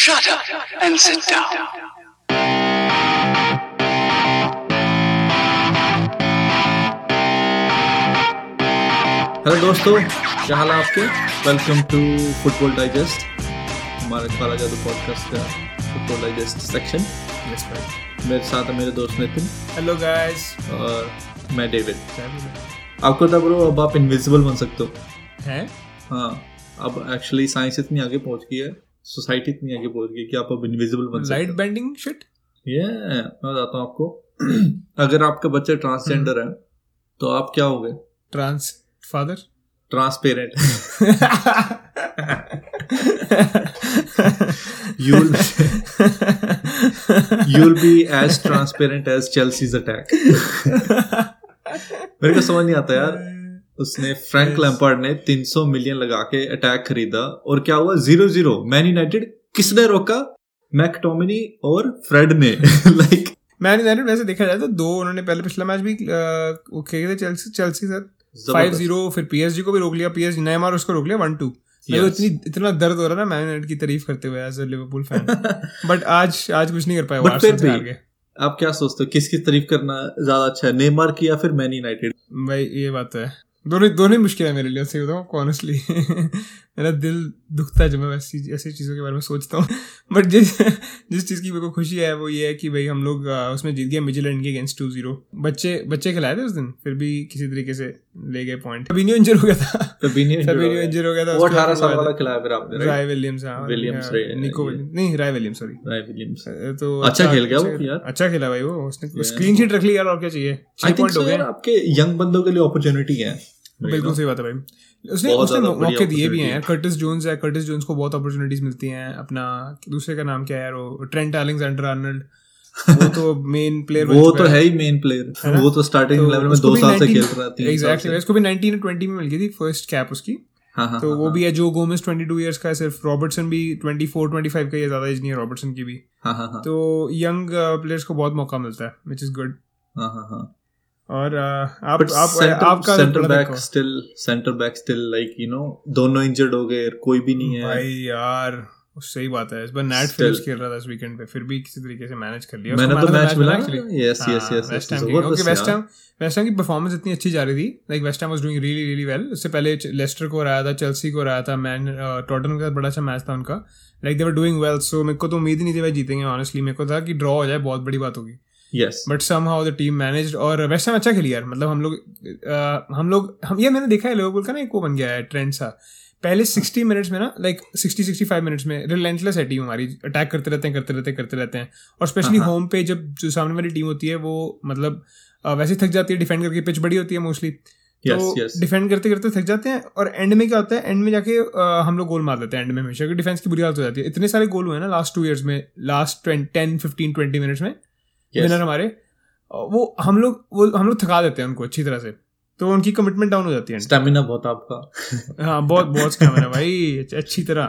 Shut up and sit down. Hello दोस्तों क्या हाल है आपके? वेलकम टू फुटबॉल डाइजेस्ट हमारे खाला जादू पॉडकास्ट का फुटबॉल डाइजेस्ट सेक्शन यस मेरे साथ है मेरे दोस्त नितिन हेलो गाइस और मैं डेविड आपको पता ब्रो अब आप इनविजिबल बन सकते हो। हैं? हाँ अब एक्चुअली साइंस इतनी आगे पहुँच गई है सोसाइटी इतनी आगे पहुँच गई कि आप अब इनविजिबल बन सकते लाइट बेंडिंग शिट ये मैं बताता हूँ आपको। अगर आपका बच्चा ट्रांसजेंडर है तो आप क्या हो गए trans father transparent you'll you'll be as transparent as Chelsea's attack. मेरे को समझ नहीं आता यार। उसने फ्रैंक लैम्पार्ड ने 300 मिलियन लगा के अटैक खरीदा और क्या हुआ? Zero zero. मैन यूनाइटेड किसने रोका? मैकटोमिनी और फ्रेड ने। लाइक मैन यूनाइटेड वैसे देखा जाए तो दो उन्होंने पहले पिछला मैच भी वो खेले थे चेल्सी चेल्सी साथ फाइव ज़ीरो फिर पीएसजी को भी रोक लिया। पीएसजी नयमार उसको रोक लिया वन टू। मेरे को Yes. इतनी इतना दर्द हो रहा है ना मैन यूनाइटेड की तारीफ़ करते हुए as a Liverpool fan but आज आज कुछ नहीं कर पाया। वो फिर भी- आप क्या सोचते हो? किसकी तारीफ़ करना ज़्यादा अच्छा है? नेमार की या फिर मैन यूनाइटेड? भाई ये बात तो है। दोनों दोनों ही मुश्किल है मेरे लिए सही बताऊँ ऑनेस्टली मेरा दिल दुखता है जब मैं ऐसी ऐसी चीज़ों के बारे में सोचता हूँ। बट जिस जिस चीज़ की मेरे को खुशी है वो ये है कि भाई हम लोग उसमें जीत गए मिजिलैंड के अगेंस्ट टू ज़ीरो बच्चे बच्चे खिलाए थे उस दिन? फिर भी किसी तरीके से ले गए पॉइंट अभी इंजर हो गया था। Fabinho injured हो गया। था, वो 18 साल वाला खिलाया फिर आपने Ray Williams Ray- Nico Williams नहीं Ray Williams sorry Ray Williams तो अच्छा खेल गया वो यार। अच्छा खेला भाई वो उसने. स्क्रीन शीट रख ली यार और क्या चाहिए? छह पॉइंट हो गए। आपके यंग बंदों के लिए अपॉर्चुनिटी है। बिल्कुल सही बात है भाई। उसने उसने मौके दिए भी हैं। कर्टिस जोन्स है कर्टिस जोन्स को बहुत अपॉर्चुनिटीज़ मिलती हैं। अपना दूसरे का नाम क्या है यार वो ट्रेंट एलेक्जेंडर आर्नल्ड वो तो मेन प्लेयर वो तो है। ही मेन प्लेयर वो तो स्टार्टिंग लेवल में दो साल से खेल रहा था एग्जैक्टली उसको भी 19 और 20 में मिल गई थी फ़र्स्ट कैप उसकी। हाँ हाँ तो वो भी है जो गोमेस 22 इयर्स का है सिर्फ़ रॉबर्टसन भी 24 25 का ये ज़्यादा एज नहीं है रॉबर्टसन की भी। हाँ हाँ हाँ। तो यंग प्लेयर्स को बहुत मौका मिलता है विच इज़ गुड हाँ हाँ हाँ। और uh, आप आप आपका centre back still centre back still like you know दोनों इंजर्ड हो गए कोई भी नहीं है। भाई यार सही बात है। इस बार नेट. फिलिप्स खेल रहा था इस वीकेंड पे फिर भी किसी तरीके से मैनेज कर लिया। मैंने तो मैच मिला। Yes yes yes West Ham की क्योंकि वेस्ट हैम वेस्ट हैम की परफॉर्मेंस इतनी अच्छी जा रही थी। Like West Ham was doing really really well उससे पहले लेस्टर को रहा था चेल्सी को रहा था मैन टॉटन के साथ बड़ा अच्छा मैच था उनका। Like they were doing well so मेरे को तो उम्मीद ही नहीं थी भाई जीतेंगे ऑनेस्टली मेरे को था कि ड्रॉ हो जाए बहुत बड़ी बात होगी। Yes but somehow the team manage और वेस्ट हैम अच्छा खेली यार। मतलब हम लोग हम लोग हम ये मैंने देखा है लिवरपूल का ना एक वो बन गया है ट्रेंड सा। पहले 60 मिनट्स में ना लाइक 60 65 मिनट्स में रिलेंटलेस है टीम हमारी। अटैक करते रहते हैं करते रहते हैं करते रहते हैं। और स्पेशली हाँ, हाँ। होम पे जब जो सामने वाली टीम होती है वो मतलब वैसे थक जाती है डिफेंड करके पिच बड़ी होती है मोस्टली तो यस डिफेंड करते करते थक जाते हैं और एंड में क्या होता है एंड में जाके हम लोग गोल मार देते हैं एंड में हमेशा। डिफेंस की बुरी हालत हो जाती है। इतने सारे गोल हुए हैं ना लास्ट टू इयर्स में last ten fifteen twenty minutes में। विनर हमारे वो हम लोग वो हम लोग थका देते हैं उनको अच्छी तरह से। तो उनकी कमिटमेंट डाउन हो जाती है। स्टेमिना बहुत आपका। हाँ बहुत बहुत स्टेमिना भाई अच्छी तरह।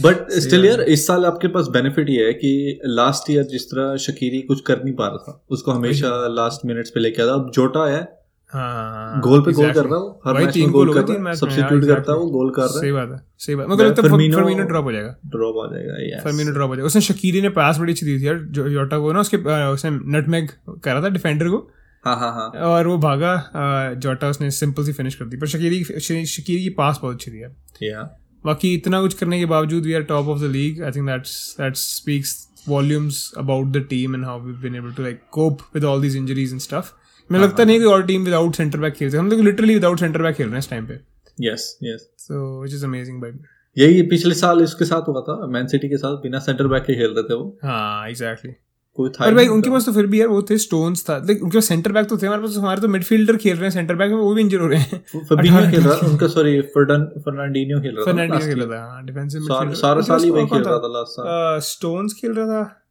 बट स्टिल यार इस साल आपके पास बेनिफिट ये है कि लास्ट ईयर जिस तरह शकीरी कुछ कर नहीं पा रहा था उसको हमेशा लास्ट मिनट्स पे लेके आता अब जोटा है हाँ गोल पे गोल कर रहा हूँ हर मैच में गोल हो कर रहा है सब्स्टिट्यूट हाँ, करता है. गोल कर रहा सही बात है सही बात मगर लगता है फर्मीनो ड्रॉप हो जाएगा। ड्रॉप जाएगा. फर्मीनो ड्रॉप हो जाएगा। उसने शकीरी ने पास बड़ी अच्छी दी थी यार जो योटा को ना उसके उसने नटमैग कर था डिफेंडर को। हाँ हाँ हाँ। और वो भागा जोटा उसने सिंपल सी फिनिश कर दी। पर शकीरी शकीरी की पास बहुत अच्छी थी यार। बाकी इतना कुछ करने के बावजूद we are top of the league I think that's that speaks volumes about the team and how we been able to like cope with all these injuries and stuff मुझे लगता नहीं कि और टीम विदाउट सेंटर बैक खेलते हम लोग literally without centre back खेल रहे हैं इस टाइम पे। Yes yes so which is amazing by यही पिछले साल इसके साथ हुआ था मैन सिटी के साथ बिना सेंटर बैक के खेल रहे थे वो। हाँ एग्जैक्टली कोई था ही भाई उनके पास तो फिर भी यार वो थे स्टोन्स था। लाइक उनके पास सेंटर बैक तो थे हमारे पास हमारे तो मिडफील्डर खेल रहे हैं सेंटर बैक में वो भी इंजर हो रहे हैं। अठारह- खेल रहा उनका सॉरी फर्नांडिनो खेल रहा था last खेल रहा था डिफेंसिव सारा सारा साल ही वही खेल रहा था लास्ट साल। स्टोन्स खेल रहा था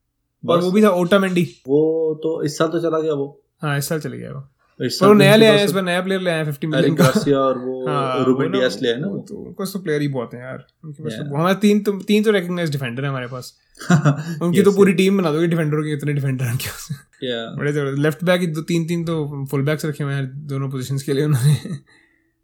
और वो भी था ओटामेंडी वो तो इस साल तो चला गया वो। हाँ इस साल चले गया वो। इस पर वो नया ले आया इस बार नया प्लेयर ले आया फिफ्टी एरिक मिलियन का। गार्सिया और वो हाँ, रूबेन डियास ले आए ना वो तो उनके तो प्लेयर ही बहुत हैं यार। उनके पास तो हमारे तीन तो तीन तो रिकॉग्नाइज डिफेंडर है हमारे पास। उनकी तो पूरी टीम बना दोगे डिफेंडर के इतने डिफेंडर हैं क्या. बड़े लेफ़्ट बैक दो तीन तीन तो फुल बैक्स रखे हुए हैं दोनों पोजीशंस के लिए उन्होंने।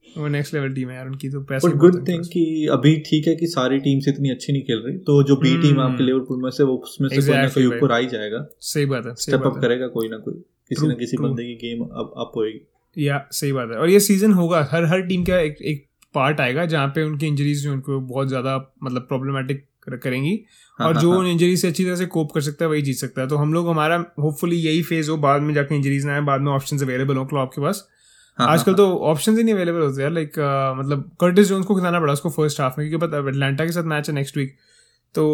वो नेक्स्ट लेवल टीम है यार उनकी तो पैसे गुड थिंग कि अभी ठीक है कि सारी टीम्स इतनी अच्छी नहीं खेल रही तो जो बी टीम आपके हम्म। लिवरपूल में से वो उसमें से कोई ना कोई ऊपर आ ही जाएगा। सही बात है स्टेप अप करेगा कोई ना कोई। किसी ना किसी बंदे की गेम अब अप होएगी। या सही बात है। और ये सीज़न होगा। हर हर टीम का एक एक पार्ट आएगा जहाँ पे उनकी इंजरीज उनको बहुत ज़्यादा मतलब प्रॉब्लमेटिक करेंगी। हाँ, और हाँ, जो हाँ। उन इंजरी से अच्छी तरह से कोप कर सकता है वही जीत सकता है। तो हम लोग हमारा होपफुली यही फ़ेज़ हो। बाद में जाके इंजरीज ना आए बाद में ऑप्शन अवेलेबल हो क्लब के पास। हाँ, आजकल हाँ, आजकल तो ऑप्शन ही नहीं अवेलेबल होते यार। लाइक मतलब कर्टिस जोन्स को खिलाना पड़ा उसको फ़र्स्ट हाफ़ में क्योंकि पता अटलांटा के साथ मैच है नेक्स्ट वीक तो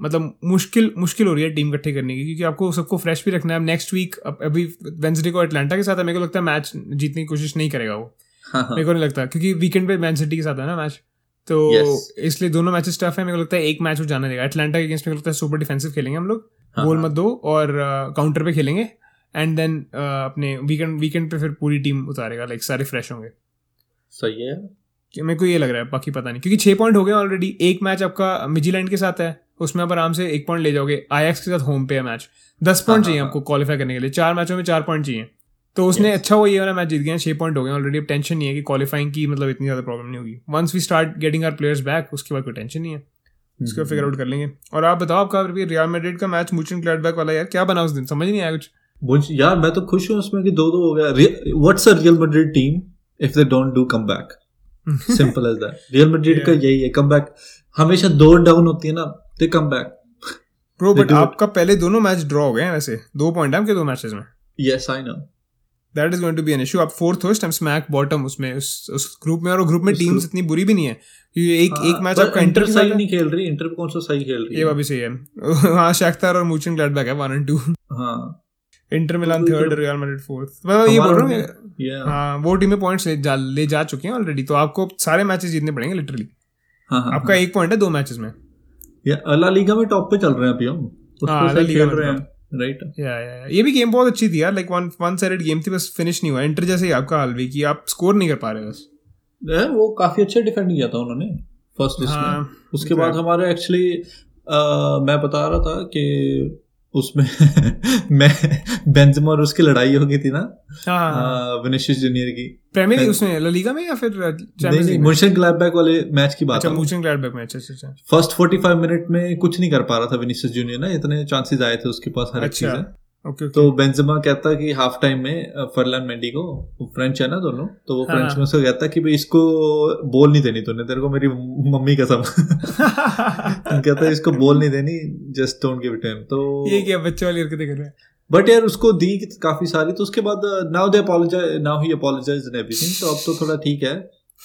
मतलब मुश्किल मुश्किल हो रही है टीम इकट्ठी करने की क्योंकि आपको सबको फ्रेश भी रखना है। नेक्स्ट वीक अभी वेंसडे को अटलांटा के साथ है मेरे को लगता है मैच जीतने की कोशिश नहीं करेगा वो। हाँ, हाँ, मेरे को नहीं लगता क्योंकि वीकेंड पे मैन सिटी के साथ है ना मैच तो Yes. इसलिए दोनों मैचेस टफ है मेरे को लगता है एक मैच वो जाने देगा। अटलांटा के अगेंस्ट मेरे को लगता है सुपर डिफेंसिव खेलेंगे हम लोग। गोल हाँ। मत दो और काउंटर पे खेलेंगे। एंड देन अपने वीकेंड वीकेंड पे फिर पूरी टीम उतारेगा लाइक सारे फ्रेश होंगे। सही है। मेरे को ये लग रहा है बाकी पता नहीं क्योंकि छह पॉइंट हो गए ऑलरेडी एक मैच आपका मिजीलैंड के साथ है। उसमें आप आराम से एक पॉइंट ले जाओगे। आईएक्स के साथ होम पे है मैच दस पॉइंट हाँ, चाहिए हाँ, आपको क्वालिफाई करने के लिए। चार मैचों में चार पॉइंट चाहिए। तो उसने Yes. अच्छा वो ये वाला मैच जीत गया छह पॉइंट हो गए ऑलरेडी अब टेंशन नहीं है कि क्वालिफाइंग की मतलब इतनी ज़्यादा प्रॉब्लम नहीं होगी। Once we start getting our players back उसके बाद कोई टेंशन नहीं है। उसके फिगर आउट कर लेंगे। और आप बताओ आपका रियल मैड्रिड का मैच मूचन क्लैडबैक वाला यार क्या बना उस दिन? समझ नहीं आया कुछ। मुझ यार मैं तो खुश हूँ उसमें कि दो दो हो गया। What's a Real Madrid team if they don't do come back simple as that Real Madrid का यही है कम बैक हमेशा दो डाउन होती है ना। They come back bro but आपका पहले दोनों मैच ड्रॉ हो गए हैं वैसे। दो पॉइंट है आपके दो मैचेस में। Yes I know that is going to be an issue आप फोर्थ हो टाइम स्मैक बॉटम उसमें उस उस ग्रुप में और ग्रुप में टीम्स इतनी बुरी भी नहीं है। क्योंकि एक एक मैच आपका इंटर सही नहीं खेल रही इंटर कौन सा सही खेल रही ये है? बात भी सही है। हाँ शैख्तार और मूचन ग्लैडबैक है वन एंड टू हाँ। Inter Milan third Real Madrid fourth मैं ये बोल रहा हूँ या हाँ वो टीमें पॉइंट्स ले जा ले जा चुकी हैं ऑलरेडी तो आपको सारे मैचेस जीतने पड़ेंगे लिटरली हाँ हाँ आपका एक पॉइंट है दो मैचेस में। या लीगा में टॉप पे चल रहे हैं अभी हम। उसको हाँ, खेल रहे हैं राइट या या या। ये भी गेम बहुत अच्छी थी यार like one one sided game थी बस फिनिश नहीं हुआ। इंटर जैसे ही आपका हाल भी कि आप स्कोर नहीं कर पा रहे बस। वो काफ़ी अच्छा डिफेंड किया था उन्होंने फ़र्स्ट लिस्ट में। हाँ उसके बाद हमारे एक्चुअली मैं बता रहा था कि उसमें मैं बेंजेमा और उसकी लड़ाई हो गई थी ना? हाँ। विनिशियस जूनियर की। प्रीमियर लीग उसमें ललीगा में या फिर नहीं चैंपियंस नहीं मुर्शन ग्लैबैक वाले मैच की बात अच्छा मोशन मूचन ग्लैडबैक मैच अच्छा अच्छा। अच्छा फ़र्स्ट 45 मिनट में कुछ नहीं कर पा रहा था विनिशियस जूनियर ना इतने चांसेस आए थे उसके पास हर एक चीज़। ओके तो बेंजमा कहता कि हाफ़ टाइम में फरलान मेंडी को फ्रेंच है ना दोनों तो वो फ्रेंच हाँ। में उसको कहता कि भाई इसको बॉल नहीं देनी तूने तेरे को मेरी मम्मी कसम। कहता है इसको बॉल नहीं देनी जस्ट डोंट गिव टाइम तो ये क्या बच्चे वाली हरकतें कर रहे हैं? बट यार उसको दी काफ़ी सारी तो उसके बाद now they apologise now he apologise and everything तो अब तो थोड़ा ठीक है।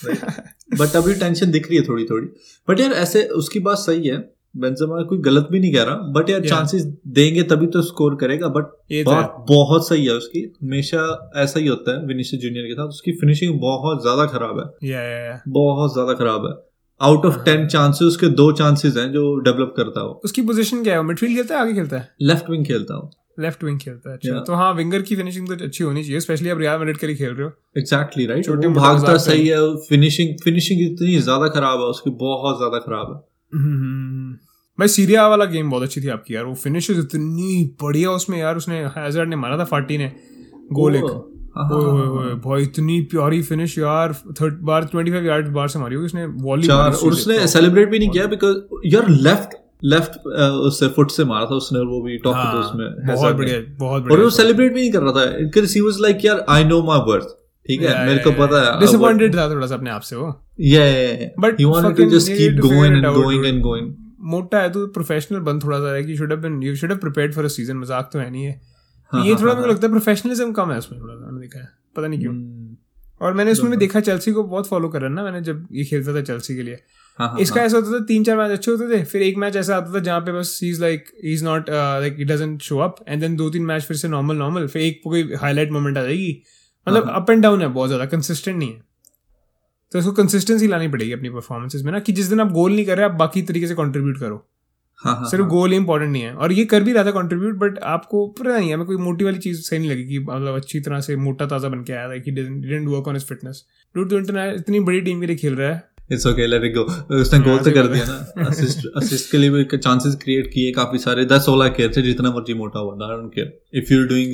बट अभी टेंशन दिख रही है थोड़ी थोड़ी बट यार ऐसे उसकी बात सही है बेंजेमा कोई गलत भी नहीं कह रहा बट यार. चांसेस देंगे तभी तो स्कोर करेगा बट तो बात बहुत सही है उसकी। हमेशा ऐसा ही होता है विनिशियस जूनियर के साथ। उसकी फिनिशिंग बहुत ज़्यादा खराब है। या या या बहुत ज़्यादा खराब है। आउट ऑफ़ टेन चांसेस उसके दो चांसेस हैं जो डेवलप करता हो। उसकी पोजीशन क्या है? मिडफील्ड खेलता है आगे खेलता है? लेफ़्ट विंग खेलता हूँ। लेफ़्ट विंग खेलता है अच्छा। Yeah. तो हाँ विंगर की फिनिशिंग तो अच्छी होनी चाहिए स्पेशली आप रियल मैड्रिड के लिए खेल रहे हो। एग्जैक्टली राइट छोटे भागता सही है। फिनिशिंग फिनिशिंग इतनी ज़्यादा खराब है उसकी बहुत ज़्यादा खराब है। हम्म। भाई सीरिया वाला गेम बहुत अच्छी थी आपकी यार। वो फिनिशेस इतनी बढ़िया उसमें यार उसने हैजर्ड ने मारा था फार्टी ने। गोल एक। हाँ, हाँ, हाँ, भाई इतनी प्यारी फिनिश यार। थर्ड बार 25 यार्ड बार से मारी होगी उसने। वॉली चार और उसने सेलिब्रेट भी नहीं किया बिकॉज़ यार लेफ़्ट लेफ़्ट उससे फुट से मारा था उसने वो भी टॉप पे उसमें। हाँ, बहुत Hazard ने। बढ़िया और वो सेलिब्रेट भी नहीं कर रहा था बिकॉज़ ही वाज लाइक यार आई नो माय वर्थ ठीक है मेरे को पता है डिसअपॉइंटेड था थोड़ा सा अपने आप से वो। या but he wanted to just keep going and going and going मोटा है तो प्रोफेशनल बन थोड़ा सा है कि should have been you should have prepared for a season मज़ाक तो है नहीं है। हाँ, ये हाँ, थोड़ा हाँ, मेरे को लगता है प्रोफेशनलिज्म कम है उसमें थोड़ा सा मैंने देखा है। पता नहीं क्यों। हम्म, और मैंने उसमें भी देखा चेल्सी को बहुत फॉलो करा ना मैंने जब ये खेलता था चेल्सी के लिए। हाँ, हाँ, इसका हाँ, ऐसा होता था तीन चार मैच अच्छे होते थे फिर एक मैच ऐसा आता था जहाँ पे बस ही is like he is not like it doesn't show up and then दो तीन मैच फिर से नॉर्मल नॉर्मल फिर एक कोई हाईलाइट मोमेंट आ जाएगी। मतलब हाँ, अप एंड डाउन है बहुत ज़्यादा कंसिस्टेंट नहीं है। तो इसको कंसिस्टेंसी लानी पड़ेगी अपनी परफॉर्मेंसेज में ना कि जिस दिन आप गोल नहीं कर रहे आप बाकी तरीके से कंट्रीब्यूट करो। हाँ, हाँ, सिर्फ़। गोल ही इंपॉर्टेंट नहीं है। और ये कर भी रहा था कंट्रीब्यूट बट आपको पता नहीं है हमें कोई मोटी वाली चीज़ सही नहीं लगी कि मतलब अच्छी तरह से मोटा ताज़ा बन के आया था कि didn't work on his fitness dude तो इंटरनेशनल इतनी बड़ी टीम के लिए खेल रहा है। It's okay let it go उसने गोल तो कर दिया ना। असिस्ट असिस्ट के लिए भी चांसेस क्रिएट किए काफ़ी सारे। 10 16 केयर थे जितना मर्ज़ी मोटा हुआ I don't care if you are doing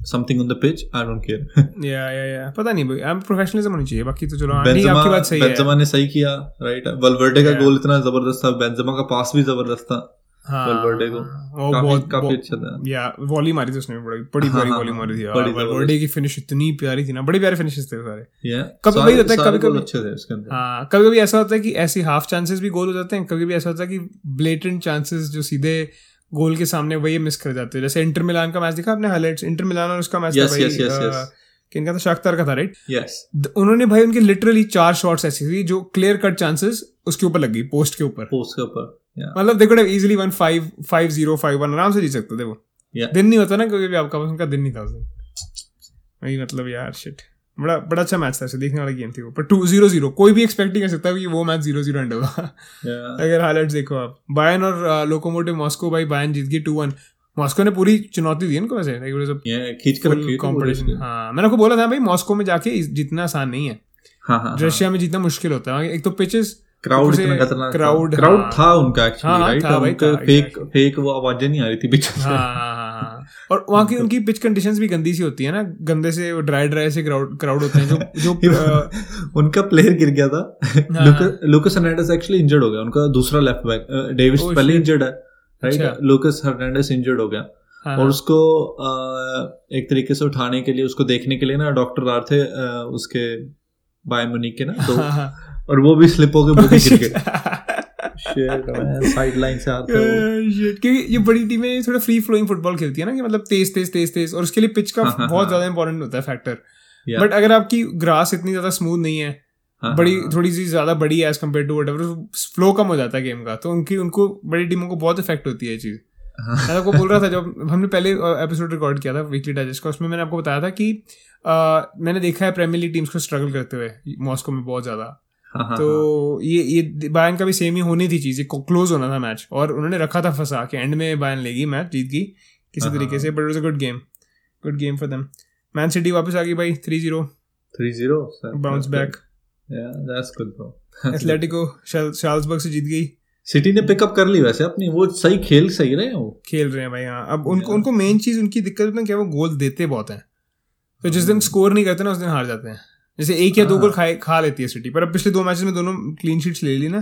something on the pitch I don't care या या या पता नहीं भाई प्रोफेशनलिज्म होनी चाहिए बाकी तो चलो नहीं आपकी बात सही है। बेंजेमा ने सही किया राइट वलवर्डे का. गोल इतना ज़बरदस्त था बेंजेमा का पास भी ज़बरदस्त था हाँ। वलवर्डे को। वो काफ़ी बहुत काफ़ी बहुत- अच्छा था। या वॉली मारी थी उसने बड़ी बड़ी हाँ, प्यारी हाँ, वॉली हाँ, मारी थी बड़ी यार ज़बरदस्त। वलवर्डे की फिनिश इतनी प्यारी थी ना बड़ी प्यारे फिनिशेस थे सारे। या कभी- होता है, कभी- कभी- अच्छे थे उसके अंदर। हाँ कभी कभी ऐसा होता है कि ऐसी हाफ़ चांसेस भी गोल हो जाते हैं कभी कभी ऐसा होता है कि ब्लेटेंट चांसेस जो सीधे गोल के सामने वही मिस कर जाते हैं। जैसे इंटर मिलान का मैच देखा आपने हाईलाइट्स इंटर मिलान और उसका मैच था Yes, भाई yes, yes, yes. किनका था शाख्तार का था राइट यस उन्होंने भाई उनके लिटरली चार शॉट्स ऐसी थी जो क्लियर कट चांसेस उसके ऊपर लग गई पोस्ट के ऊपर। पोस्ट के ऊपर मतलब देखो could easily one five five zero five one आराम से जीत सकते थे वो. दिन नहीं होता ना क्योंकि आपका उनका दिन नहीं था उस दिन। वही मतलब यार शिट बड़ा बड़ा अच्छा मैच था ऐसे देखने वाला गेम थी वो। पर टू ज़ीरो ज़ीरो कोई भी एक्सपेक्ट नहीं कर सकता कि वो मैच ज़ीरो ज़ीरो एंड होगा। अगर हाईलाइट्स देखो आप। बायन और लोकोमोटिव मॉस्को भाई बायन जीत गई टू वन मॉस्को ने पूरी चुनौती दी इनको वैसे थी competition. पूरी हाँ मैंने आपको बोला था भाई मॉस्को में जाके जितना आसान नहीं है। हाँ हाँ रशिया में जितना मुश्किल होता है। एक तो पिचेस क्राउड इतना खतरनाक crowd, क्राउड हाँ। था उनका एक्चुअली राइट था, फेक फेक वो आवाज़ें नहीं आ रही थी बीच हाँ से हाँ हाँ हाँ। और वहाँ की उनकी पिच कंडीशंस भी गंदी सी होती है ना गंदे से ड्राई ड्राई से क्राउड क्राउड होते हैं जो जो उनका प्लेयर गिर गया था। लुकस हर्नांडेस एक्चुअली इंजर्ड हो गया उनका दूसरा लेफ़्ट बैक डेविस पहले इंजर्ड है राइट। लुकस हर्नांडेस इंजर्ड हो गया। हाँ, और उसको अ, एक तरीके से उठाने के लिए उसको देखने के लिए ना डॉक्टर आ रहे थे अ, उसके बाय मुनिक के ना तो। और वो भी स्लिप होके गिर गए साइड लाइन से आते वो। Shit, क्योंकि ये बड़ी टीमें थोड़ा फ्री फ्लोइंग फुटबॉल खेलती है ना कि मतलब तेज तेज तेज तेज और उसके लिए पिच का हाँ, हाँ, बहुत हाँ। ज़्यादा इंपॉर्टेंट होता है फैक्टर बट अगर आपकी ग्रास इतनी ज़्यादा स्मूथ नहीं है बड़ी थोड़ी सी ज़्यादा बड़ी as compare to what flow कम हो जाता है गेम का। तो उनकी उनको बड़ी टीमों को बहुत इफ़ेक्ट होती है ये चीज़। मैं आपको बोल रहा था जब हमने पहले एपिसोड रिकॉर्ड किया था वीकली डाइजेस्ट का उसमें मैंने आपको बताया था कि मैंने देखा है प्रीमियर लीग टीम्स को स्ट्रगल करते हुए मॉस्को में बहुत ज़्यादा। तो ये ये बायन का भी सेम ही होनी थी चीज़ क्लोज होना था मैच और उन्होंने रखा था फंसा के एंड में बायन लेगी मैच जीत गई किसी हाँ, तरीके से but it was a good game good game for them Man City वापस आ गई भाई three zero 3-0 bounce back. Atletico Salzburg से जीत गई। सिटी ने पिकअप कर ली वैसे अपनी वो सही खेल सही रहे हैं वो। खेल रहे हैं भाई हाँ। अब उनको उनको मेन चीज़ उनकी दिक्कत ना क्या वो गोल देते बहुत हैं। तो जिस दिन हाँ। स्कोर नहीं करते ना उस दिन हार जाते हैं। जैसे एक या दो हाँ। गोल खाए खा लेती है सिटी पर अब पिछले दो मैचेस में दोनों क्लीन शीट्स ले ली ना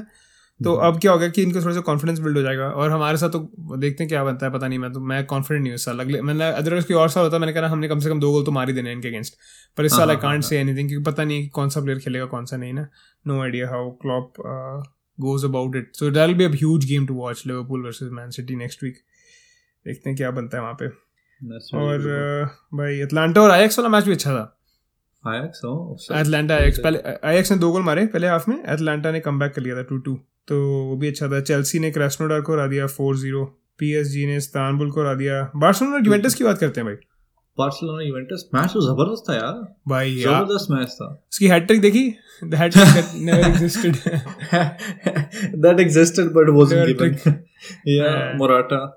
तो हम्म। अब क्या होगा कि इनको थोड़ा सा कॉन्फिडेंस बिल्ड हो जाएगा। और हमारे साथ तो देखते हैं क्या बनता है पता नहीं मैं तो मैं कॉन्फिडेंट नहीं हूँ इस साल। अगले मैंने अदरवाइज़ कोई और साल होता मैंने कहा हमने कम से कम दो गोल तो मार ही देने इनके अगेंस्ट पर इस हाँ, साल आई कांट से एनीथिंग क्योंकि पता नहीं कौन सा प्लेयर खेलेगा कौन सा नहीं ना। No idea how Klopp goes about it so that be a huge game to watch Liverpool versus Man City next week देखते हैं क्या बनता है वहाँ पे। और. अ, भाई अटलांटा और आयक्स वाला मैच भी अच्छा था। Oh, एटलांटा आयक्स पहले आयक्स ने दो गोल मारे पहले हाफ़ में एटलांटा ने कम कर लिया था टू टू तो वो भी अच्छा था। चेल्सी ने क्रेस्नोडार को हरा दिया फोर ज़ीरो पीएसजी ने इस्तांबुल को हरा दिया। बार्सिलोना और जुवेंटस की बात करते हैं भाई। Barcelona Juventus मैच तो ज़बरदस्त था यार। भाई ज़बरदस्त मैच था। उसकी हैट्रिक देखी? The hat trick that never existed given. Yeah Yeah. Morata.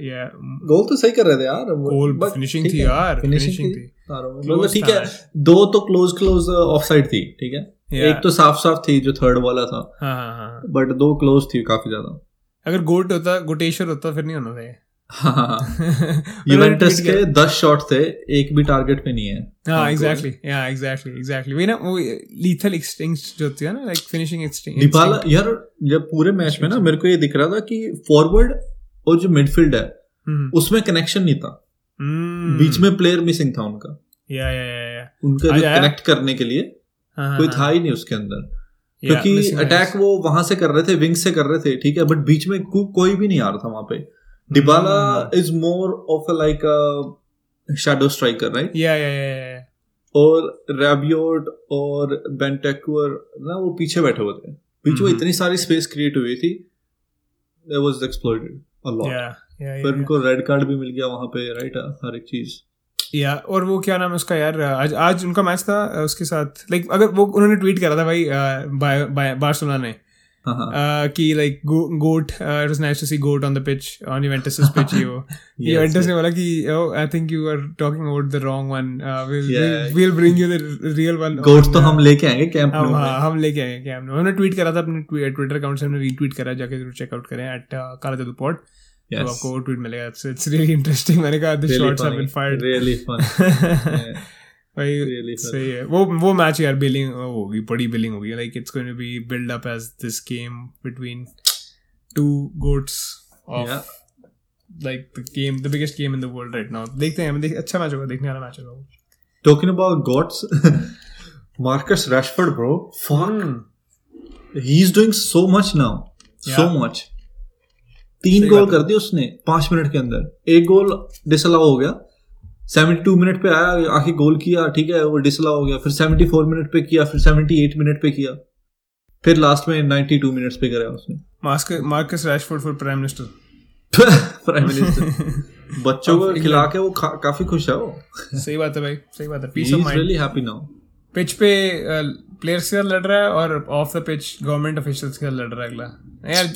या गोल तो सही कर रहे थे यार गोल फिनिशिंग थी यार फिनिशिंग थी। तारों में। मतलब ठीक है दो तो क्लोज क्लोज ऑफ़ साइड थी ठीक है? Yeah. एक तो साफ़ साफ़ थी जो थर्ड वाला था हाँ हाँ हाँ बट दो क्लोज थी काफ़ी ज़्यादा। अगर गोट होता गोटेश्वर होता फिर नहीं होना था हाँ यूवेंटस के दस शॉट थे एक भी टारगेट पे नहीं है। हाँ एग्जैक्टली या एग्जैक्टली एग्जैक्टली वही ना वो लीथल एक्सटिंक्ट जो होती है ना लाइक फिनिशिंग एक्सटिंक्ट डिबाला यार जब पूरे मैच में ना मेरे को ये दिख रहा था कि फॉरवर्ड और जो मिडफील्ड है हम्म, उसमें कनेक्शन नहीं था। बीच में प्लेयर मिसिंग था उनका। या या या या उनका जो कनेक्ट करने के लिए हाँ, कोई हाँ, था ही नहीं उसके अंदर। क्योंकि अटैक वो वहाँ से कर रहे थे विंग से कर रहे थे ठीक है? बट बीच में कोई भी नहीं आ रहा था वहाँ पे। Dybala Hmm. Is more of a like shadow striker right yeah yeah yeah और रैबियोट और बेंटेक्वर ना वो पीछे बैठे हुए थे। बीच में हम्म। इतनी सारी स्पेस क्रिएट हुई थी it was exploited a lot फिर उनको रेड कार्ड भी मिल गया वहाँ पे राइट हर एक चीज़। या और वो क्या नाम है उसका यार? आज आज उनका मैच था uh, उसके साथ। लाइक अगर वो उन्होंने ट्वीट करा था भाई बार्सिलोना ने हाँ हाँ। uh, कि like goat it was nice to see goat on the pitch on Juventus pitch ही वो। यूवेंटस ने बोला कि I think you are talking about the wrong one Yeah. Will bring you the real one goats तो हम लेके आएँगे Camp Nou हाँ हम लेके आए क्या हमने उन्होंने ट्वीट करा था अपने ट्विटर अकाउंट से हमने रीट्वीट करा जाके ज़रूर चेकआउट करें एट काला जादू पॉड तो आपको वो ट्वीट मिलेगा इट्स रियली इंटरेस्टिंग मैंने कहा the shots have been fired fun. Yeah. भाई Really सही है वो वो मैच यार बिलिंग होगी बड़ी बिलिंग होगी like it's going to be build up as this game between two goats of. Like the game the biggest game in the world right now देखते हैं देख, अच्छा मैच होगा देखने वाला मैच होगा। Talking about gods, Marcus Rashford, bro. Fuck. Hmm. He's doing so much now. So much. तीन goal कर दिए उसने पाँच मिनट के अंदर। एक गोल डिसअलाउ हो गया। 72 मिनट पे आया आके गोल किया ठीक है वो डिसअलाउ हो गया। फिर 74 मिनट पे किया फिर 78 मिनट पे किया। फिर लास्ट में 92 मिनट्स पे कराया उसने। Marcus Marcus Rashford for prime minister. Prime minister. बच्चों को खिला के वो काफ़ी खुश है वो। सही बात है भाई सही बात है। Peace of mind really happy now pitch पे प्लेयर्स के साथ लड़ रहा है और off the pitch government officials के साथ लड़ रहा है अगला। यार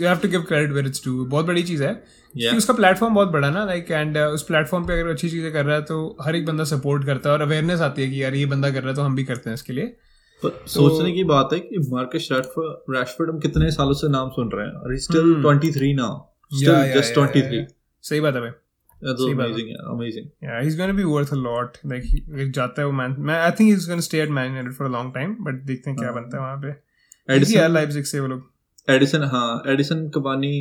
you have to give credit where it's due बहुत बड़ी चीज़ है। Yeah. उसका प्लेटफॉर्म बहुत बड़ा ना लाइक एंड उस प्लेटफॉर्म पे अगर अच्छी चीज़ें कर रहा है तो हर एक बंदा सपोर्ट करता है और अवेयरनेस आती है कि यार ये बंदा कर रहा है तो हम भी करते हैं इसके लिए। पर सोचने की बात है कि मार्कस रैशफोर्ड हम कितने सालों से नाम सुन रहे हैं और still Hmm. 23 now still just yeah, 23 yeah, yeah. सही बात है भाई। दैट्स सही बात है। Amazing amazing Yeah, he's going to be worth a lot. Like he, जाता है वो मैन मैं I think he's going to stay at Man United for a long time. But देखते हैं क्या हाँ। बनता है वहाँ पे देखिए यार एडिसन से वो लोग एडिसन हाँ एडिसन कबानी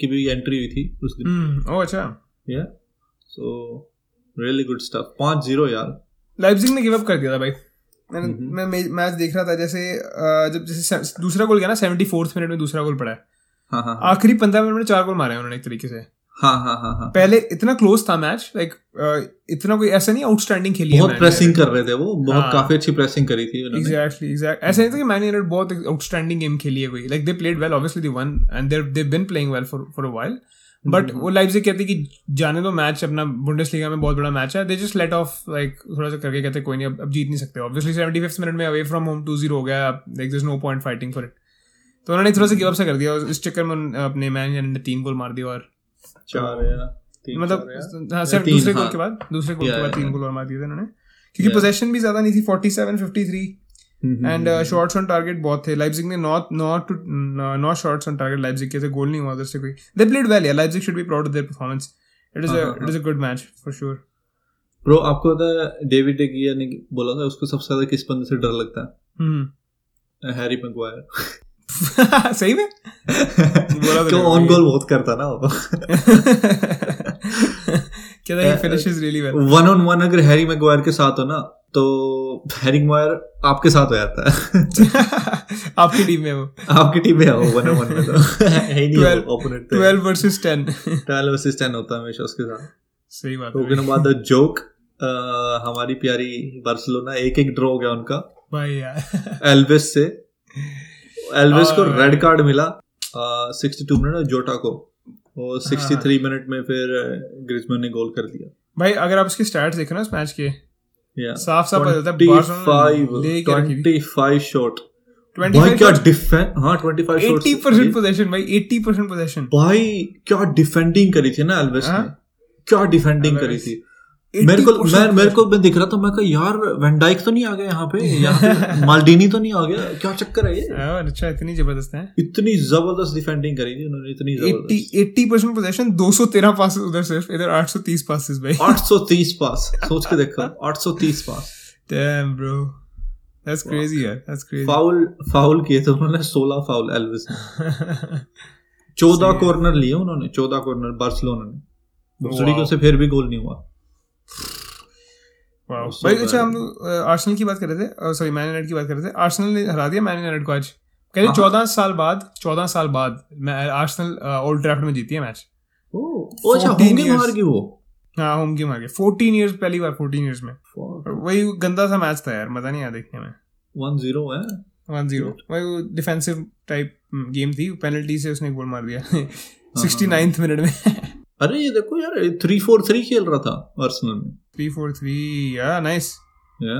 की भी एंट्री हुई थी उस दिन हम्म ओह अच्छा या सो रियली गुड स्टफ़ 5-0 यार लाइप्जिग ने गिव अप कर दिया था भाई मैंने हम्म। मैं मैच देख रहा था जैसे जब जैसे दूसरा गोल गया ना सेवेंटी फोर्थ मिनट में दूसरा गोल पड़ा है हाँ हाँ हाँ आखिरी पंद्रह मिनट में चार गोल मारे हैं उन्होंने एक तरीके से हाँ हाँ हाँ हाँ। पहले इतना क्लोज था मैच लाइक इतना कोई ऐसा नहीं आउटस्टैंडिंग खेली बहुत प्रेसिंग कर रहे थे वो बहुत हाँ। काफ़ी अच्छी प्रेसिंग करी थी उन्होंने। एग्जैक्टली एग्जैक्ट ऐसा नहीं था कि मैन यूनाइटेड बहुत आउटस्टैंडिंग गेम खेली है कोई। Like they played well obviously they won and they they been playing well for for a while but वो लाइव से कहते कि जाने दो मैच अपना बुंडेसलीगा में बहुत बड़ा मैच है। They just let off like थोड़ा सा करके कहते कोई नहीं अब अब जीत नहीं सकते ऑब्वियसली सेवेंटी फिफ्थ मिनट में away from home two zero हो गया like this no point fighting for it तो उन्होंने थोड़ा सा गिव अप सा कर दिया। और इस चक्कर में अपने मैन ने तीन गोल मार दिया और चार या मतलब हाँ सिर्फ़ दूसरे गोल हाँ। के बाद दूसरे गोल के बाद तीन गोल और मार दिए थे उन्होंने क्योंकि पोजेशन भी ज़्यादा नहीं थी 47 53 hmm, and hmm, shots on target बहुत थे। लाइप्जिग ने not not two not shots on target Leipzig के थे। गोल नहीं हुआ उधर से कोई। They played well yeah Leipzig should be proud of their performance it is it is a good match for sure bro आपको पता है डेविड डे गिया ने बोला था उसको सबसे ज़्यादा किस बंदे से डर लगता हम्म। है हैरी मैगवायर सही में? तो क्यों ऑन गोल बहुत करता ना वो। क्या था finishes really well one on one अगर हैरी मैगवायर के साथ हो ना तो हैरी मैगवायर आपके साथ हो जाता है। आपकी टीम में वो आपकी टीम में हो वन ऑन वन में तो। है ही नहीं ओपोनेंट 12 वर्सेस 10 12 वर्सेस 10 होता है हमेशा उसके साथ। सही बात है। टोकन अबाउट द जोक हमारी प्यारी बार्सिलोना एक एक ड्रॉ हो गया उनका। भाई यार। एल्विस से। एल्विस को रेड कार्ड मिला सिक्सटी टू मिनट जोटा को। और सिक्सटी हाँ। थ्री मिनट में फिर ग्रिजमैन ने गोल कर दिया। भाई अगर आप इसके स्टैट्स देखो ना इस मैच के साफ़ साफ़ पता चलता है बार्सिलोना ने 25 ले के रखी थी। 25 शॉट भाई क्या डिफेंस हाँ 25 80% पोजीशन भाई 80% पोजीशन भाई क्या डिफेंडिंग करी थी ना एल्विस हाँ? ने। क्या डिफेंडिंग करी। थी। मेरे को मैं मेरे को मैं दिख रहा था मैं कहा यार वेंडाइक तो नहीं आ गया यहाँ पे? यहाँ पे माल्डीनी तो नहीं आ गया? क्या चक्कर है ये? अच्छा इतनी ज़बरदस्त है। इतनी ज़बरदस्त डिफेंडिंग करी थी उन्होंने इतनी 80 ज़बरदस्त 80% पोजीशन 213 पासेस उधर सिर्फ़ इधर 830 पासेस भाई। 830 पास सोच के देखो 830 pass damn bro that's crazy यार. दैट्स क्रेजी फाउल फाउल किए थे उन्होंने 16 फाउल एल्विस ने। 14 कॉर्नर लिए उन्होंने 14 कॉर्नर बार्सिलोना ने। को से फिर भी गोल नहीं हुआ। वाओ भाई अच्छा हम आर्सेनल की बात कर रहे थे सॉरी मैन यूनाइटेड की बात कर रहे थे। आर्सेनल ने हरा दिया मैन यूनाइटेड को आज। कहते हाँ। चौदह साल बाद चौदह साल बाद आर्सेनल ओल्ड ट्रैफर्ड में जीती है मैच ओ ओ अच्छा 14 होंगे years. गई वो। हाँ होम गेम आ गया फोर्टीन ईयर्स पहली बार फोर्टीन ईयर्स में। वही गंदा सा मैच था यार मज़ा नहीं आया देखने में। 1-0 है। वन ज़ीरो वही वो डिफेंसिव टाइप गेम थी पेनल्टी से उसने गोल मार दिया। हाँ, सिक्सटी नाइन्थ मिनट में। अरे ये देखो यार 3-4-3 खेल रहा था आर्सेनल में। Three four three yeah nice yeah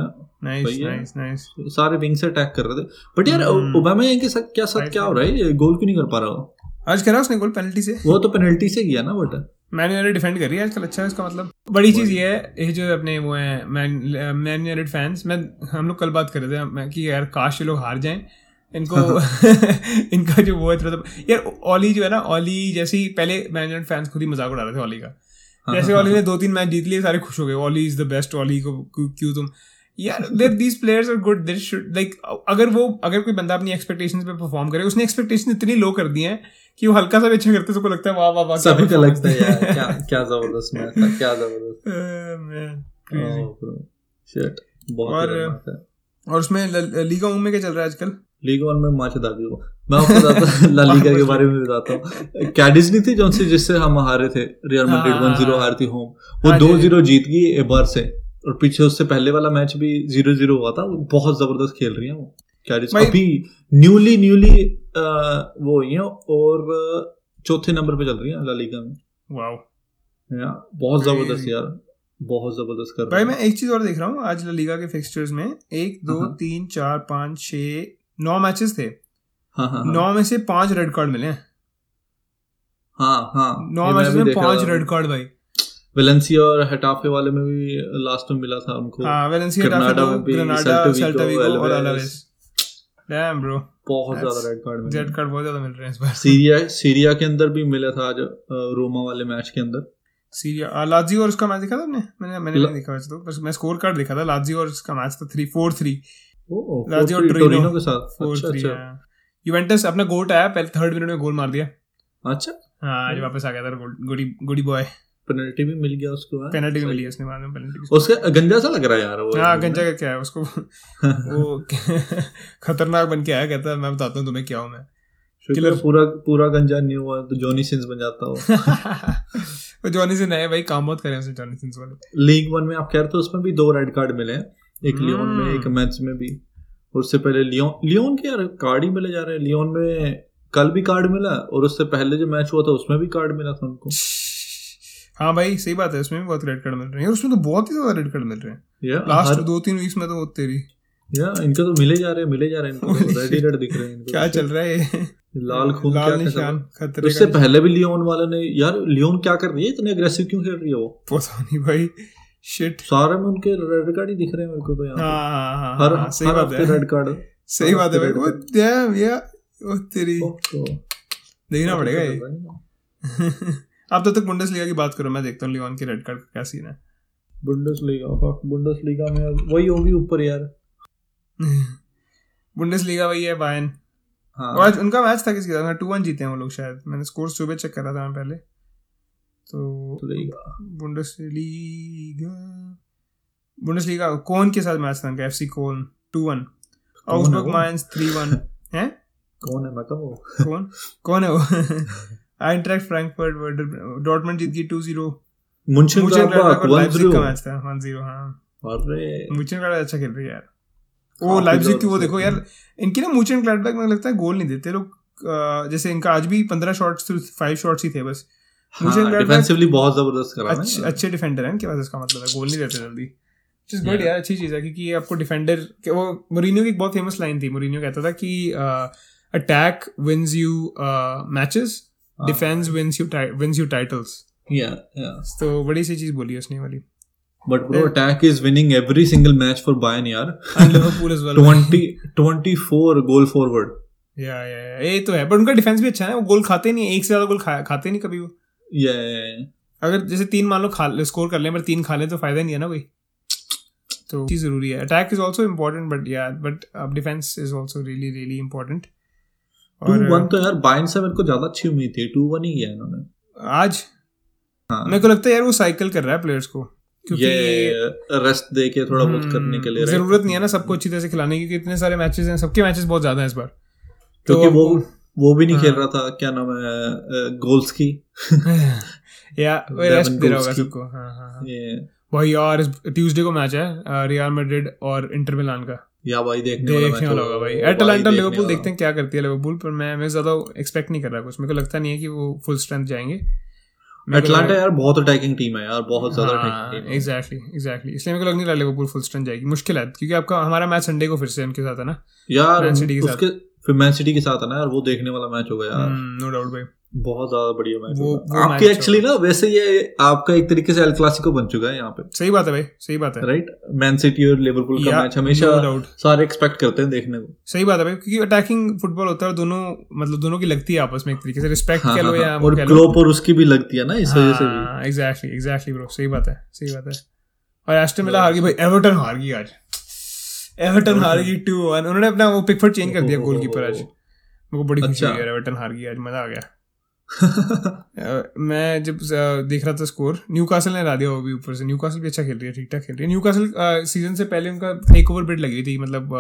nice सही। नाइस नाइस सारे विंग से अटैक कर रहे थे। बट यार। ओबामा के साथ क्या साथ क्या हो रहा है? गोल क्यों नहीं कर पा रहा आज करा उसने गोल पेनल्टी से। वो तो पेनल्टी से किया ना बट मैन यूनाइटेड डिफेंड कर रही है आजकल अच्छा है इसका मतलब। बड़ी चीज़ ये है ये जो अपने वो हैं मैन मैन यूनाइटेड फैंस मैं हम लोग कल बात कर रहे थे कि यार काश ये लोग हार जाएँ। इनको इनका जो वो है थोड़ा सा यार ओली जो है ना ओली जैसे ही पहले मैनेजमेंट फैंस खुद ही मज़ाक उड़ा रहे थे ओली का। हाँ, जैसे हाँ, ओली ने दो तीन मैच जीत लिए सारे खुश हो गए Ollie is the best Ollie को क्यों- तुम? यार there these players are good there should like अगर वो अगर कोई बंदा अपनी एक्सपेक्टेशंस पे परफॉर्म करे उसने एक्सपेक्टेशन इतनी लो कर दी है कि वो हल्का सा भी अच्छा करते सबको लगता है वाह वाह वाह सभी को लगता है यार क्या क्या ज़बरदस्त मैच था क्या ज़बरदस्त। crazy. Oh. बहुत और- ही है। और उसमें लीगा उम में क्या चल रहा है आजकल? लीग वन में मैच दागी हुआ मैं आपको बताता ला लीगा के बारे में बताता हूँ। कैडिज नहीं थी से जिससे हम हारे थे। रियल हाँ, मैड्रिड हाँ, वन ज़ीरो हाँ। हारती होम वो हाँ, दो ज़ीरो जीत गई एबार से। और पीछे उससे पहले वाला मैच भी ज़ीरो ज़ीरो हुआ था। बहुत ज़बरदस्त खेल रही है वो कैडिज अभी न्यूली न्यूली वो हुई है और चौथे नंबर पे चल रही है ला लीगा में। वाओ बहुत ज़बरदस्त यार। बहुत ज़बरदस्त कर भाई मैं एक चीज़ और देख रहा हूँ आज ला लीगा के फिक्सचर्स में एक दो हाँ। तीन चार पाँच छः नौ मैचेस थे। हाँ हाँ हाँ। नौ में से पाँच रेड कार्ड मिले हाँ। हाँ नौ मैचेस में पाँच रेड कार्ड भाई। वेलेंसिया और हेटाफे वाले में भी लास्ट में मिला था उनको हाँ वेलेंसिया ग्रेनाडा टाफे में भी, ग्रेनाडा सेल्टा विगो, और अलावेस डैम ब्रो बहुत ज़्यादा रेड कार्ड रेड कार्ड बहुत ज़्यादा मिल रहे हैं इस बार। सीरिया सीरिया के अंदर भी मिला था आज रोमा वाले मैच के अंदर। सीरिया लाजियो और उसका मैच देखा था आपने? मैंने मैंने नहीं देखा वैसे तो बस मैं स्कोर कार्ड देखा था। लाजियो और उसका मैच था थ्री फोर थ्री ओ टोरिनो टोरिनो के साथ। फोर अच्छा थ्री अच्छा। यूवेंटस अपना गोट आया पहले थर्ड मिनट में गोल मार दिया। अच्छा। हाँ आज वापस आ गया था गुडी गुडी बॉय पेनल्टी भी मिल गया उसको हाँ? पेनल्टी भी मिली उसने बाद में पेनल्टी उसका गंजा सा लग रहा है यार वो। हाँ गंजा का क्या है उसको। वो खतरनाक बन के आया कहता है मैं बताता हूँ तुम्हें क्या हूँ मैं। शुक्र killer। पूरा पूरा गंजा नहीं हुआ तो जॉनी सिंस बन जाता हो वो जॉनी सिंह है भाई काम बहुत करे उसे जॉनी सिंह वाले। लीग वन में आप कह रहे थे उसमें भी दो रेड कार्ड मिले हैं। एक लियोन में। एक मैच में भी। उससे पहले लियोन लियोन के यार कार्ड ही मिले जा रहे हैं। लियोन में कल भी कार्ड मिला और उससे पहले जो मैच हुआ था उसमें भी कार्ड मिला था उनको। हाँ भाई सही बात है उसमें भी बहुत रेड कार्ड मिल रहे हैं। उसमें तो बहुत ही ज़्यादा रेड कार्ड मिल रहे हैं। लास्ट दो तीन वीक्स में तो वो तेरी। या इनके तो मिले जा रहे हैं मिले जा रहे हैं इनको रेड ही रेड दिख रहे हैं इनको। क्या चल रहा है? लाल खून क्या लाल निशान खतरे उससे पहले भी लियोन वाले ने यार लियोन क्या कर रही है? इतने अग्रेसिव क्यों खेल रही है वो? पता नहीं भाई। शिट सारे में उनके रेड कार्ड ही दिख रहे हैं मेरे को तो यहाँ हाँ हाँ हाँ हर हाँ, हर हफ़्ते रेड कार्ड सही बात है भाई red वो card। damn, yeah, वो तेरी तो देखना पड़ेगा ये। आप तब तक बुंडेसलीगा की बात करो मैं देखता हूँ लियोन के रेड कार्ड का क्या सीन है। बुंडेसलीगा फक बुंडेसलीगा में वही होगी ऊपर यार। बुंडस लीगा वही है बायन हाँ। आज उनका मैच था किसके साथ? टू वन जीते हैं वो लोग शायद। मैंने स्कोर सुबह चेक करा था मैं पहले। तो बुंडेसलीगा बुंडेसलीगा बुंडेसलीगा कोन के साथ मैच था उनका FC Koln two one Mainz three one है कौन है? मैं वो कौन कौन है वो। आइंट्रैक्ट फ्रैंकफर्ट डॉर्टमंड जीत गई 2-0 मुंशन मुझे का लाइप्जिग का मैच था 1-0 हाँ। अरे। मुचन क्लाडबैक अच्छा खेल रही है यार। वो लाइप्जिग की वो देखो यार इनकी ना मुचन क्लाडबैक मुझे लगता है गोल नहीं देते लोग जैसे इनका आज भी 15 शॉट्स फाइव शॉट्स ही थे बस। मुझे हाँ डिफेंसिवली बहुत ज़बरदस्त करा अच्छे अच्छे डिफेंडर हैं इनके पास इसका मतलब है गोल नहीं देते जल्दी। इज़ गुड यार अच्छी चीज़ है क्योंकि ये आपको डिफेंडर वो मोरिनियो की एक बहुत फ़ेमस लाइन थी। मोरिनियो कहता था कि अटैक विंस यू मैचेस हाँ। Defence wins you wins you titles या तो बड़ी सी चीज़ बोली उसने वाली। But bro attack is winning every single match for Bayern यार। And Liverpool as well 20 24 goal forward yeah yeah yeah, ये तो है बट उनका डिफेंस भी अच्छा है वो गोल खाते नहीं एक से ज़्यादा गोल खा, खाते नहीं कभी वो। या अगर जैसे तीन मान लो खा स्कोर कर ले पर तीन खा ले तो फ़ायदा नहीं है ना कोई तो चीज़ ज़रूरी है। Attack is also important but yeah but अब defence is also really really important to win तो यार बायर्न से मेरे को ज़्यादा अच्छी उम्मीद थी। टू वन ही किया इन्होंने। आज? हाँ। मेरे को लगता है यार वो साइकिल कर रहा है प्लेयर्स को। क्योंकि ये रेस्ट दे के थोड़ा बहुत करने के लिए हम्म, ज़रूरत नहीं है ना सबको अच्छी तरह से खिलाने की क्योंकि इतने सारे मैचेस हैं सबके मैचेस बहुत ज़्यादा हैं इस बार। तो वो वो भी नहीं खेल हाँ। रहा था क्या नाम है गोल्स की या रेस्ट होगा सबको। हाँ हाँ हाँ। भाई यार ट्यूसडे को मैच है रियल मैड्रिड और इंटर मिलान का। या भाई देखने देखने वाला होगा। भाई। एटलांटा लिवरपूल देखते हैं क्या करती है लिवरपूल पर मैं मैं ज़्यादा एक्सपेक्ट नहीं कर रहा कुछ। मेरे को लगता नहीं है कि वो फुल स्ट्रेंथ जाएँगे। लग- यार बहुत अटैकिंग टीम है यार बहुत ज़्यादा अटैकिंग टीम है। एग्जैक्टली एग्जैक्टली इसलिए मेरे को लग नहीं रहा लिवरपूल फुल स्ट्रेंथ जाएगी। मुश्किल है क्योंकि आपका हमारा मैच संडे को फिर से उनके साथ है ना? यार। उसके फिर मैन सिटी के साथ है ना यार वो देखने वाला मैच होगा यार। नो डाउट भाई। बहुत ज़्यादा बढ़िया मैच वो- होगा। वो आपके एक्चुअली ना वैसे ये आपका एक तरीके से एल क्लासिको बन चुका है यहाँ पे। सही बात है भाई सही बात है। राइट मैन सिटी और लिवरपूल का मैच हमेशा no सारे एक्सपेक्ट करते हैं देखने को। सही बात है भाई क्योंकि अटैकिंग फुटबॉल होता है और दोनं मतलब दोनों की लगती है आपस में एक तरीके से। रिस्पेक्ट हाँ, कह लो हाँ, या हाँ, और क्लोप और उसकी भी लगती है ना इस वजह से भी। एग्जैक्टली एग्जैक्टली ब्रो सही बात है सही बात है। और एस्टन विला हार गई भाई एवर्टन हार गई आज। एवर्टन हार गई टू वन उन्होंने अपना वो पिकफोर्ड चेंज कर दिया ओहो, गोलकीपर आज। मेरे को बड़ी खुशी अच्छा। हुई एवर्टन हार गई आज मज़ा आ गया। मैं जब देख रहा था स्कोर न्यू कासल ने हरा दिया वो भी ऊपर से। न्यू कासल भी अच्छा खेल रही है ठीक ठाक खेल रही है। न्यू कासल सीज़न से पहले उनका टेक ओवर बिड लगी थी मतलब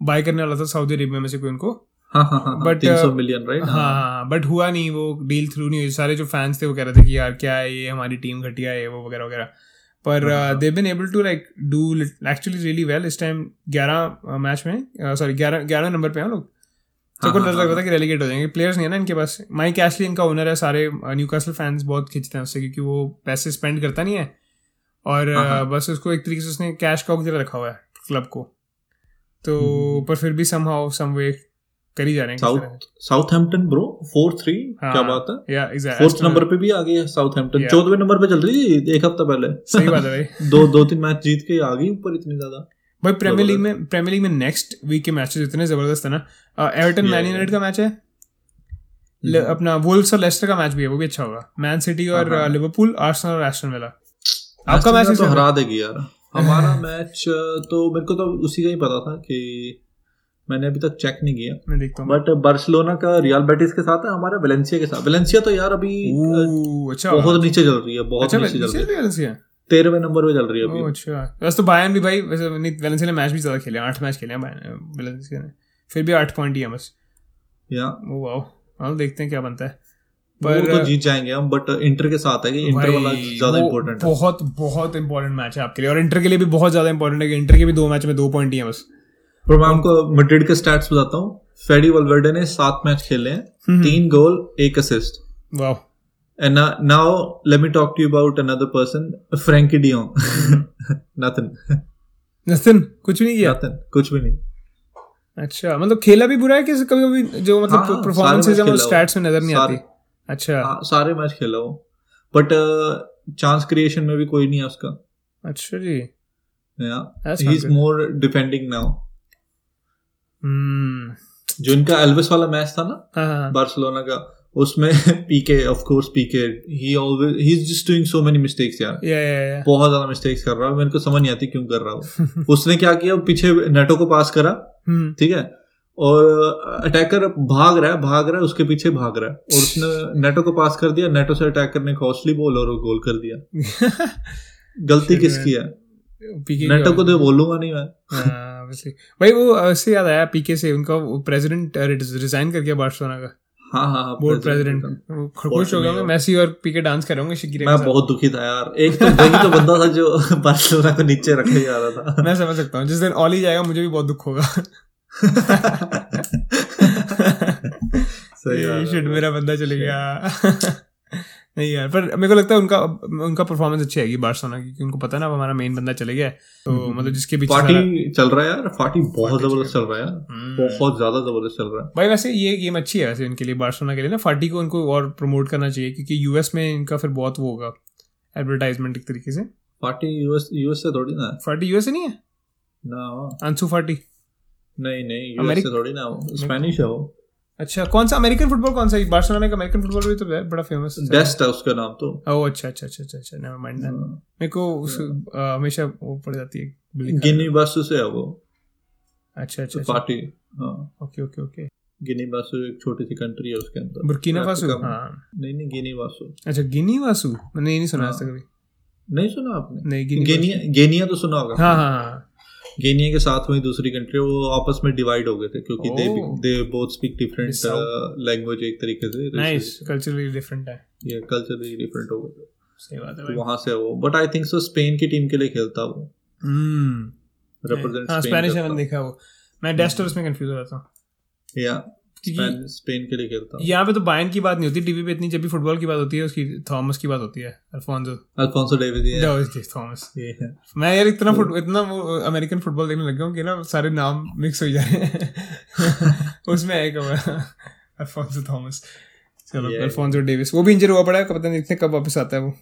बाय करने वाला था सऊदी अरेबिया में से कोई उनको। हाँ हाँ हाँ uh, मिलियन राइट हाँ हाँ। बट हुआ नहीं वो डील थ्रू नहीं हुई। सारे जो फैंस थे वो कह रहे थे कि यार क्या है ये हमारी टीम घटिया है वो वगैरह वगैरह। पर हाँ, they been able to like do actually really well इस टाइम ग्यारह मैच में सॉरी ग्यारह ग्यारह नंबर पे हैं लोग। सबको हाँ, डर हाँ, लग रहा था कि रेलीगेट हो जाएँगे। प्लेयर्स नहीं है ना इनके पास। माइक एशली इनका ओनर है सारे न्यू कासल फैंस बहुत खींचते हैं उससे क्योंकि वो पैसे स्पेंड करता नहीं है। और हाँ, हाँ। uh, बस उसको एक तरीके से उसने कैश का रखा हुआ है क्लब को। तो हम्म। पर फिर भी सम हाउ सम वे कर ही जा रहे हैं South Southampton bro four three हाँ, क्या बात है? या एग्जैक्ट फोर्थ नंबर पे भी आ गई है साउथहैम्पटन. चौदहवें नंबर पे चल रही थी एक हफ़्ता पहले। सही बात है भाई। दो दो तीन मैच जीत के आ गई ऊपर इतनी ज़्यादा। भाई प्रीमियर लीग में प्रीमियर लीग में नेक्स्ट वीक के मैचेस इतने ज़बरदस्त है ना। एवर्टन मैन यूनाइटेड का मैच है। अपना वुल्स और लेस्टर का मैच भी है वो भी अच्छा होगा। मैन सिटी और हाँ, हाँ। लिवरपूल आर्सेनल और एस्टन विला आपका मैच तो हरा देगी यार। हमारा मैच तो मेरे को तो उसी का ही पता था कि मैंने अभी तक चेक नहीं किया। मैं देखता हूँ। बट बार्सिलोना का रियल बेटिस के साथ है हमारा वेलेंसिया के साथ। वेलेंसिया तो यार अभी अच्छा। बहुत नीचे चल रही है बहुत अच्छा नीचे चल रही है। तेरहवें नंबर पे चल रही है अभी। अच्छा। वैसे तो बायर्न भी भाई वैसे नहीं वेलेंसिया ने मैच भी ज़्यादा खेले आठ मैच खेले हैं वेलेंसिया ने। फिर भी आठ पॉइंट ही है बस। या। वाओ हाँ देखते हैं क्या बनता है। वो तो जीत जाएँगे हम बट इंटर के साथ है कि इंटर वाला ज़्यादा इंपॉर्टेंट है। बहुत बहुत इंपॉर्टेंट मैच है आपके लिए। और इंटर के लिए भी बहुत ज़्यादा इंपॉर्टेंट है कि इंटर के भी दो मैच में दो पॉइंट ही है बस। पर मैं आपको मैड्रिड के स्टैट्स बताता हूँ। फेडी वलवर्डे ने सात मैच खेले हैं। हम्म। तीन गोल एक assist wow And now, now let me talk to you about another person, Frankie De Jong. Nothing. कुछ नहीं किया? Nothing. कुछ भी नहीं. अच्छा मतलब खेला भी बुरा है कि कभी कभी जो हाँ, मतलब परफॉर्मेंसेज है। वो स्टैट्स में नज़र नहीं आती। अच्छा। हाँ, सारे मैच खेला वो बट चांस क्रिएशन में भी कोई नहीं है उसका। अच्छा जी। That's he is more depending now जो इनका एल्विस वाला मैच था ना हाँ हाँ। बार्सिलोना का उसमें PK of course PK he always he is just doing so many mistakes यार या या या बहुत ज़्यादा मिस्टेक्स कर रहा है। मेरे को समझ नहीं आती क्यों कर रहा हूँ। उसने क्या किया? पीछे नेटो को पास करा हम्म। ठीक है? और अटैकर भाग रहा है भाग रहा है उसके पीछे भाग रहा है। और उसने नेटो को पास कर दिया। नेटो से अटैकर ने कॉस्टली बॉल और गोल कर दिया। गलती किसकी है? नेटो को तो बोलूँगा नहीं मैं। Obviously. भाई वो उससे याद आया पीके से उनका प्रेसिडेंट रिजाइन कर गया बार्सिलोना का। हाँ हाँ बोर्ड प्रेसिडेंट खुश हो गए होंगे। मेसी और पीके डांस कर रहे होंगे शिकिरे मैं बहुत दुखी था यार। एक तो वही तो बंदा था जो बार्सिलोना को नीचे रखे जा रहा था। मैं समझ सकता हूँ। जिस दिन ऑली जाएगा मुझे भी बहुत दुख होगा। सही मेरा बंदा चले गया। नहीं यार पर मेरे को लगता है उनका उनका परफॉर्मेंस अच्छी आएगी बार्सिलोना की क्योंकि उनको पता है ना अब हमारा मेन बंदा चले गया तो हम्म। मतलब जिसके सारा- पार्टी चल रहा है यार पार्टी बहुत ज़बरदस्त चल रहा है यार। हम्म। बहुत ज़्यादा ज़बरदस्त चल रहा है। भाई वैसे ये गेम अच्छी है वैसे इनके लिए बार्सिलोना के लिए ना। फाटी को उनको और प्रमोट करना चाहिए क्योंकि यूएस में इनका फिर बहुत वो होगा एडवर्टाइजमेंट एक तरीके से। पार्टी यूएस यूएस से थोड़ी ना। है फाटी यूएस से नहीं है? ना। अंशु फाटी नहीं नहीं यूएस से थोड़ी ना वो स्पेनिश है वो। अच्छा कौन सा अमेरिकन फुटबॉल कौन सा? बार्सिलोना में अमेरिकन फुटबॉल भी तो है, बड़ा फ़ेमस डेस्ट है उसका नाम तो। ओह अच्छा अच्छा अच्छा अच्छा नेवर माइंड हाँ। मेरे को उस हमेशा वो पड़ जाती है गिनी बासु से है वो। अच्छा अच्छा अच्छा। पार्टी हाँ। Okay okay okay. गिनी बासु एक छोटी सी कंट्री है उसके अंदर। बुर्किना फासो हाँ। नहीं नहीं गिनी बासु। अच्छा गिनी वासु मैंने ये नहीं सुना आज तक हाँ। कभी नहीं सुना आपने? नहीं गिनी गेनिया तो सुना होगा। वासु। हाँ हाँ हाँ। गेनिया के साथ में दूसरी कंट्री वो आपस में डिवाइड हो गए थे क्योंकि they. They both speak different language एक तरीके से। नाइस कल्चरली डिफरेंट है। ये कल्चरली डिफरेंट हो गए। थे सही बात है तो वहाँ से वो but I think so Spain की टीम के लिए खेलता वो। हम्म रिप्रेजेंट स्पेनिश मैंने देखा वो। मैं डेस्टर्स में कंफ्यूज हो रहा था। या स्पेन के लिए खेलता हूँ। यहाँ पे तो बायन की बात नहीं होती टीवी पे इतनी जब भी फुटबॉल की बात होती है उसकी थॉमस की बात होती है अल्फोंसो। Alfonso Davis. ये मैं यार इतना फुट इतना वो अमेरिकन फुटबॉल देखने लग गया हूँ कि ना सारे नाम मिक्स हो जा रहे हैं उसमें क्या अल्फोंसो थॉमस। चलो अल्फोंसो डेविस। वो भी इंजर हुआ पड़ा है पता नहीं कब वापस आता है वो।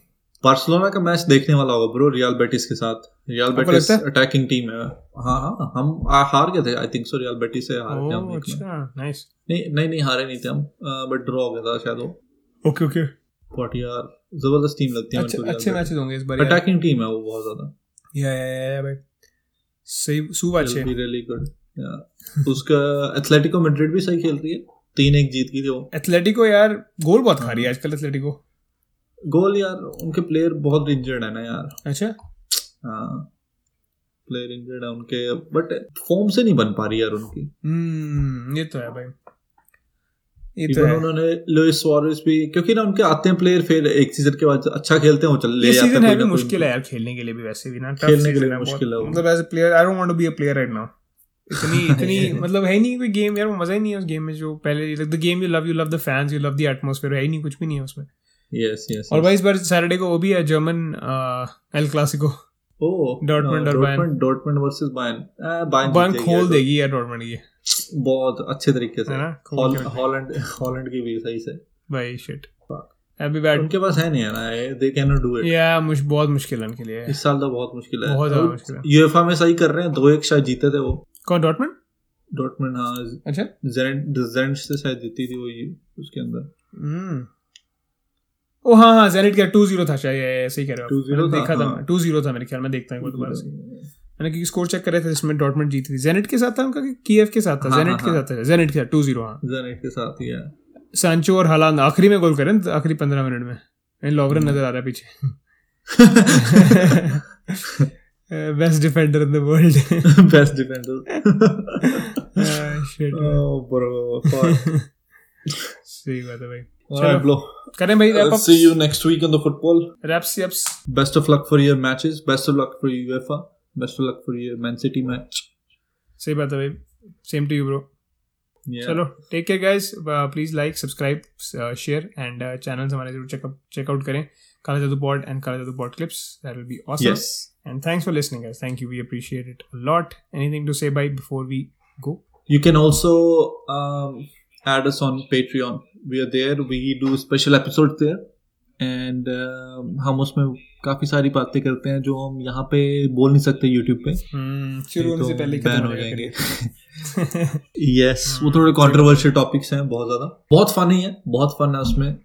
बार्सिलोना का मैच देखने वाला होगा ब्रो रियल बेटिस के साथ। रियल बेटिस अटैकिंग टीम है? हाँ। हाँ हम आ, हार गए थे। I think so Real Betis से हार गए हम। अच्छा नाइस नहीं नहीं नहीं हारे नहीं थे हम बट ड्रॉ हो गया था शायद वो। Okay okay. बट यार ज़बरदस्त टीम लगती है अच्छे अच्छे मैचेस होंगे इस बार अटैकिंग टीम है वो बहुत ज़्यादा। या या या भाई। सही सुबह अच्छे। Really good. उसका एथलेटिको मैड्रिड भी सही खेल रही है। तीन एक जीत गई थी वो। एथलेटिको यार गोल बहुत खा रही है आजकल एथलेटिको गोल यार उनके प्लेयर बहुत इंजर्ड है ना यार। अच्छा? हाँ प्लेयर इंजर्ड है उनके बट फॉर्म से नहीं बन पा रही यार उनकी। हम्म ये तो है भाई। ये तो है। उन्होंने लुइस सुआरेज भी क्योंकि ना उनके आते हैं प्लेयर फिर एक सीज़न के बाद अच्छा खेलते हैं वो चल ले जाते सीज़न है भी मुश्किल है यार खेलने के लिए भी वैसे भी ना खेलने के लिए मुश्किल है मतलब as a player I don't want to be a player right now इतनी इतनी मतलब है नहीं कोई गेम यार वो मज़ा ही नहीं है उस गेम में जो पहले the game you love you love the fans you love the atmosphere है ही नहीं कुछ भी नहीं है उसमें। यस यस और भाई इस बार सैटरडे को वो भी है जर्मन एल क्लासिको ओ Dortmund और Bayern। Dortmund Dortmund versus Bayern Bayern बन खोल देगी यार डॉर्टमेंट की बहुत अच्छे तरीके से। है। हॉलैंड हॉलैंड की भी सही से। भाई शिट अभी बैट उनके पास है नहीं है ना they can not do it yeah मुझ बहुत मुश्किल है उनके लिए। इस साल तो बहुत मुश्किल है। बहुत ज़्यादा मुश्किल है। यूएफए में सही कर रहे हैं दो एक शायद जीते थे वो। कौन डॉटमेंट डॉटमंड हाँ अच्छा। जेंट जेंट से शायद जीती थी वो ये उसके अंदर। हम्म ओ हाँ हाँ जेनिट का टू ज़ीरो था शायद ऐसे ही कह रहे हो 2-0 देखा था हाँ। मैं टू ज़ीरो था मेरे ख्याल में देखता हूँ दोबारा से। मैंने क्योंकि स्कोर चेक करे थे जिसमें डॉटमेंट जीती थी। जेनेट के साथ था उनका कि कीएफ के साथ था? हाँ, जेनेट हाँ, के हाँ। साथ था। जेनेट के साथ टू ज़ीरो हाँ। जेनेट के साथ ही है सांचो और हालांड आखिरी में गोल करें आखिरी पंद्रह मिनट में। इन लॉवरन नज़र आ रहा है पीछे। Best defender in the world best defender shit bro fuck सही बात है भाई। All right bro करें भाई wrap I'll see you next week on the football. Wraps यप्स best of luck for your matches. Best of luck for UEFA. Best of luck for your Man City match. सही बात है भाई same to you bro yeah चलो take care guys please like subscribe share and channels हमारे ज़रूर checkup checkout करें. काला जादू pod and Kala Jadu pod clips that will be awesome yes. And thanks for listening guys thank you we appreciate it a lot anything to say bye before we go you can also um, add us on are there we do special episodes there and um, हम उसमें काफ़ी सारी बातें करते हैं जो हम यहाँ पे बोल नहीं सकते यूट्यूब पे। शुरू होने से तो पहले ही ban हो जाएँगे। यस वो थोड़े कंट्रोवर्शियल टॉपिक्स हैं बहुत ज़्यादा। बहुत फन ही है बहुत फन है उसमें।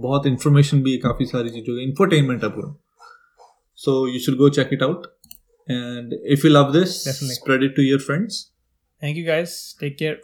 बहुत इंफॉर्मेशन भी है काफ़ी सारी चीज़ों की। इंफरटेनमेंट है पूरा। So you should go check it out and if you love this spread it to your friends thank you guys take care